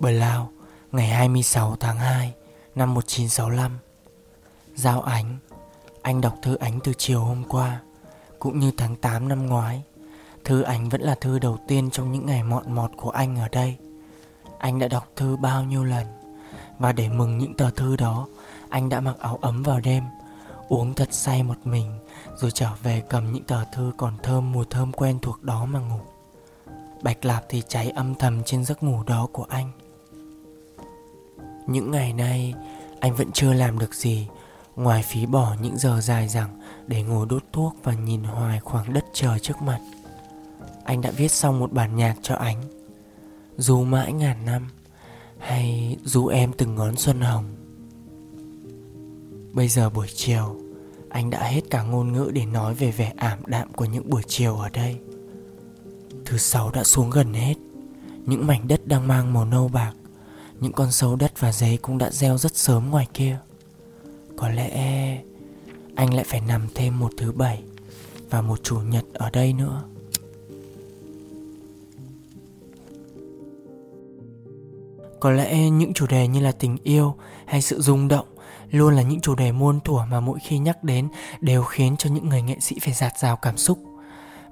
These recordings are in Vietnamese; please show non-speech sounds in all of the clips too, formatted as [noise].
Bởi Lao, ngày 26 tháng 2 năm 1965. Giao Ánh, anh đọc thư Ánh từ chiều hôm qua, cũng như tháng 8 năm ngoái. Thư Ánh vẫn là thư đầu tiên trong những ngày mọn mọt của anh ở đây. Anh đã đọc thư bao nhiêu lần, và để mừng những tờ thư đó, anh đã mặc áo ấm vào đêm, uống thật say một mình, rồi trở về cầm những tờ thư còn thơm mùi thơm quen thuộc đó mà ngủ. Bạch lạp thì cháy âm thầm trên giấc ngủ đó của anh. Những ngày nay, anh vẫn chưa làm được gì. Ngoài phí bỏ những giờ dài dẳng Để ngồi đốt thuốc và nhìn hoài khoảng đất trời trước mặt, Anh đã viết xong một bản nhạc cho ánh. Dù mãi ngàn năm, Hay dù em từng ngón xuân hồng, Bây giờ buổi chiều, Anh đã hết cả ngôn ngữ để nói về vẻ ảm đạm của những buổi chiều ở đây. Thứ sáu đã xuống gần hết. Những mảnh đất đang mang màu nâu bạc những con sâu đất và giấy cũng đã gieo rất sớm ngoài kia. Có lẽ anh lại phải nằm thêm một thứ bảy Và một chủ nhật ở đây nữa. Có lẽ những chủ đề như là tình yêu hay sự rung động Luôn là những chủ đề muôn thuở mà mỗi khi nhắc đến Đều khiến cho những người nghệ sĩ phải giạt rào cảm xúc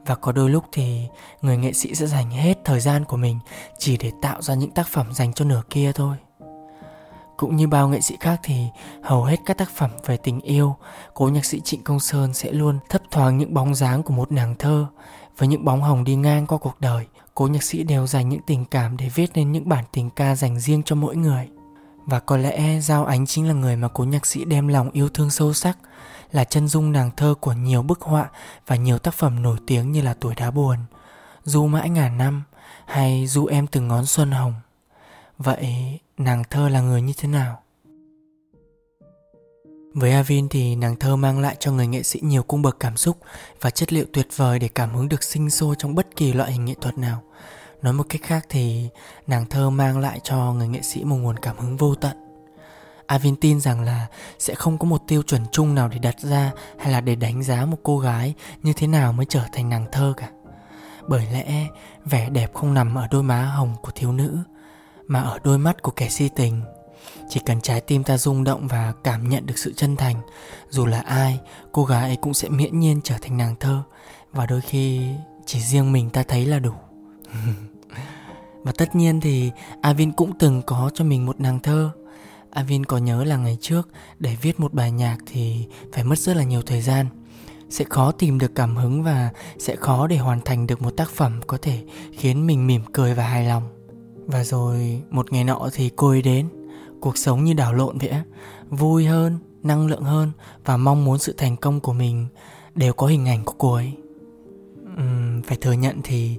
và có đôi lúc thì người nghệ sĩ sẽ dành hết thời gian của mình chỉ để tạo ra những tác phẩm dành cho nửa kia thôi. Cũng như bao nghệ sĩ khác thì hầu hết các tác phẩm về tình yêu, cố nhạc sĩ trịnh công sơn sẽ luôn thấp thoáng những bóng dáng của một nàng thơ với những bóng hồng đi ngang qua cuộc đời. Cố nhạc sĩ đều dành những tình cảm để viết nên những bản tình ca dành riêng cho mỗi người và có lẽ giao ánh chính là người mà cố nhạc sĩ đem lòng yêu thương sâu sắc là chân dung nàng thơ của nhiều bức họa và nhiều tác phẩm nổi tiếng như là Tuổi đá buồn, Du mãi ngàn năm hay Du em từng ngón xuân hồng. Vậy nàng thơ là người như thế nào? Với Avin thì nàng thơ mang lại cho người nghệ sĩ nhiều cung bậc cảm xúc và chất liệu tuyệt vời để cảm hứng được sinh sôi trong bất kỳ loại hình nghệ thuật nào. Nói một cách khác thì nàng thơ mang lại cho người nghệ sĩ một nguồn cảm hứng vô tận. Avin tin rằng là sẽ không có một tiêu chuẩn chung nào để đặt ra hay là để đánh giá một cô gái như thế nào mới trở thành nàng thơ cả. Bởi lẽ vẻ đẹp không nằm ở đôi má hồng của thiếu nữ mà ở đôi mắt của kẻ si tình. Chỉ cần trái tim ta rung động và cảm nhận được sự chân thành, dù là ai, cô gái ấy cũng sẽ miễn nhiên trở thành nàng thơ và đôi khi chỉ riêng mình ta thấy là đủ. [laughs] và tất nhiên thì Avin cũng từng có cho mình một nàng thơ. Avin có nhớ là ngày trước để viết một bài nhạc thì phải mất rất là nhiều thời gian. Sẽ khó tìm được cảm hứng và sẽ khó để hoàn thành được một tác phẩm có thể khiến mình mỉm cười và hài lòng. Và rồi một ngày nọ thì cô ấy đến. Cuộc sống như đảo lộn vậy vui hơn năng lượng hơn và mong muốn sự thành công của mình đều có hình ảnh của cô ấy. Uhm, phải thừa nhận thì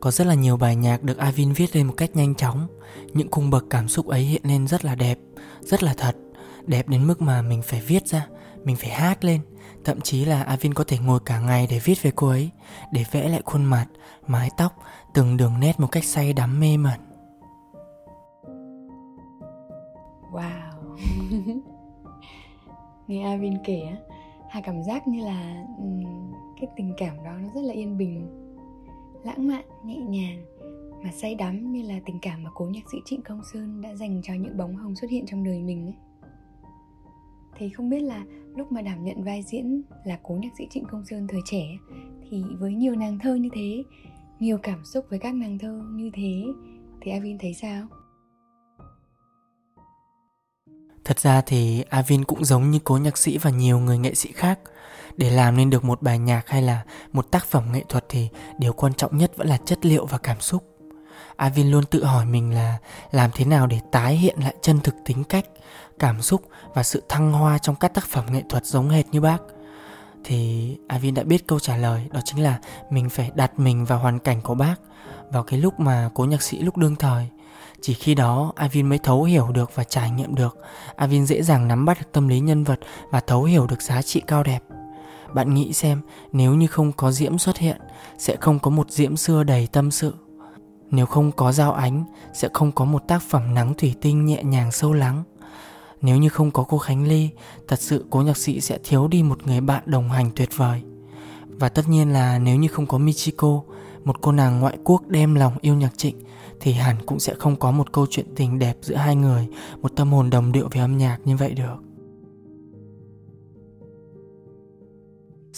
có rất là nhiều bài nhạc được Avin viết lên một cách nhanh chóng. Những cung bậc cảm xúc ấy hiện lên rất là đẹp, rất là thật. Đẹp đến mức mà mình phải viết ra, mình phải hát lên. Thậm chí là Avin có thể ngồi cả ngày để viết về cô ấy, để vẽ lại khuôn mặt, mái tóc, từng đường nét một cách say đắm, mê mẩn. Wow. [laughs] Nghe Avin kể á Hà cảm giác như là cái tình cảm đó nó rất là yên bình lãng mạn nhẹ nhàng mà say đắm như là tình cảm mà cố nhạc sĩ Trịnh Công Sơn đã dành cho những bóng hồng xuất hiện trong đời mình ấy. Thì không biết là lúc mà đảm nhận vai diễn là cố nhạc sĩ Trịnh Công Sơn thời trẻ thì với nhiều nàng thơ như thế, nhiều cảm xúc với các nàng thơ như thế thì Avin thấy sao? Thật ra thì Avin cũng giống như cố nhạc sĩ và nhiều người nghệ sĩ khác để làm nên được một bài nhạc hay là một tác phẩm nghệ thuật thì điều quan trọng nhất vẫn là chất liệu và cảm xúc Avin luôn tự hỏi mình là làm thế nào để tái hiện lại chân thực tính cách, cảm xúc và sự thăng hoa trong các tác phẩm nghệ thuật giống hệt như bác. Thì Avin đã biết câu trả lời đó chính là mình phải đặt mình vào hoàn cảnh của bác vào cái lúc mà cố nhạc sĩ lúc đương thời. Chỉ khi đó Avin mới thấu hiểu được và trải nghiệm được. Avin dễ dàng nắm bắt được tâm lý nhân vật và thấu hiểu được giá trị cao đẹp. Bạn nghĩ xem, nếu như không có Diễm xuất hiện, sẽ không có một Diễm xưa đầy tâm sự. Nếu không có Giao Ánh, sẽ không có một tác phẩm nắng thủy tinh nhẹ nhàng sâu lắng. Nếu như không có cô Khánh Ly, thật sự cố nhạc sĩ sẽ thiếu đi một người bạn đồng hành tuyệt vời. Và tất nhiên là nếu như không có Michiko, một cô nàng ngoại quốc đem lòng yêu nhạc trịnh, thì hẳn cũng sẽ không có một câu chuyện tình đẹp giữa hai người, một tâm hồn đồng điệu về âm nhạc như vậy được.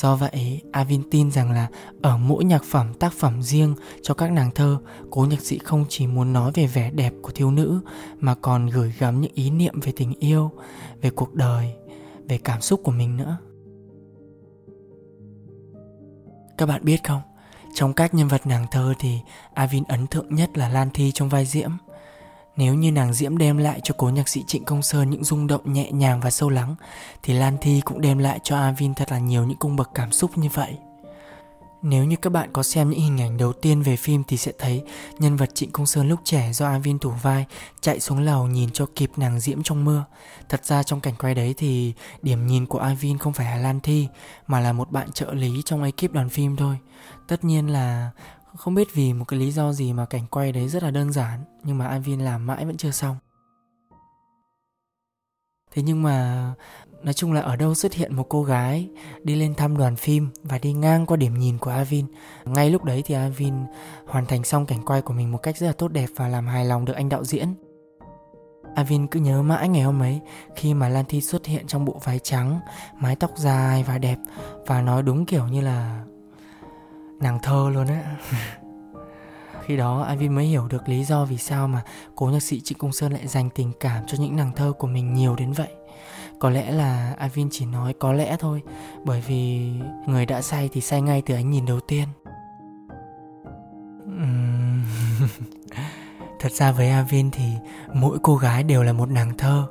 Do vậy, Avin tin rằng là ở mỗi nhạc phẩm tác phẩm riêng cho các nàng thơ, cố nhạc sĩ không chỉ muốn nói về vẻ đẹp của thiếu nữ mà còn gửi gắm những ý niệm về tình yêu, về cuộc đời, về cảm xúc của mình nữa. Các bạn biết không, trong các nhân vật nàng thơ thì Avin ấn tượng nhất là Lan Thi trong vai Diễm – nếu như nàng Diễm đem lại cho cố nhạc sĩ Trịnh Công Sơn những rung động nhẹ nhàng và sâu lắng, thì Lan Thi cũng đem lại cho Avin thật là nhiều những cung bậc cảm xúc như vậy. Nếu như các bạn có xem những hình ảnh đầu tiên về phim thì sẽ thấy nhân vật Trịnh Công Sơn lúc trẻ do Avin thủ vai chạy xuống lầu nhìn cho kịp nàng Diễm trong mưa. Thật ra trong cảnh quay đấy thì điểm nhìn của Avin không phải là Lan Thi mà là một bạn trợ lý trong ekip đoàn phim thôi. Tất nhiên là không biết vì một cái lý do gì mà cảnh quay đấy rất là đơn giản Nhưng mà Avin làm mãi vẫn chưa xong Thế nhưng mà nói chung là ở đâu xuất hiện một cô gái đi lên thăm đoàn phim và đi ngang qua điểm nhìn của Avin. Ngay lúc đấy thì Avin hoàn thành xong cảnh quay của mình một cách rất là tốt đẹp và làm hài lòng được anh đạo diễn. Avin cứ nhớ mãi ngày hôm ấy khi mà Lan Thi xuất hiện trong bộ váy trắng, mái tóc dài và đẹp và nói đúng kiểu như là nàng thơ luôn á. [laughs] Khi đó, Ivy mới hiểu được lý do vì sao mà cố nhạc sĩ Trịnh Công Sơn lại dành tình cảm cho những nàng thơ của mình nhiều đến vậy. Có lẽ là Ivy chỉ nói có lẽ thôi, bởi vì người đã say thì say ngay từ ánh nhìn đầu tiên. [laughs] Thật ra với Avin thì mỗi cô gái đều là một nàng thơ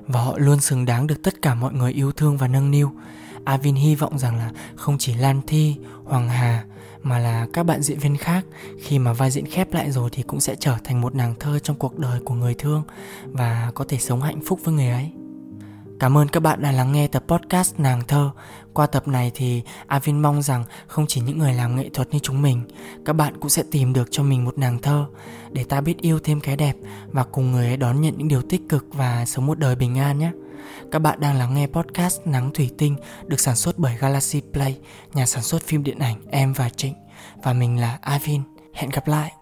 và họ luôn xứng đáng được tất cả mọi người yêu thương và nâng niu. Avin hy vọng rằng là không chỉ Lan Thi, Hoàng Hà mà là các bạn diễn viên khác khi mà vai diễn khép lại rồi thì cũng sẽ trở thành một nàng thơ trong cuộc đời của người thương và có thể sống hạnh phúc với người ấy. Cảm ơn các bạn đã lắng nghe tập podcast Nàng Thơ. Qua tập này thì Avin mong rằng không chỉ những người làm nghệ thuật như chúng mình, các bạn cũng sẽ tìm được cho mình một nàng thơ để ta biết yêu thêm cái đẹp và cùng người ấy đón nhận những điều tích cực và sống một đời bình an nhé. Các bạn đang lắng nghe podcast Nắng Thủy Tinh được sản xuất bởi Galaxy Play, nhà sản xuất phim điện ảnh Em và Trịnh. Và mình là Avin. Hẹn gặp lại.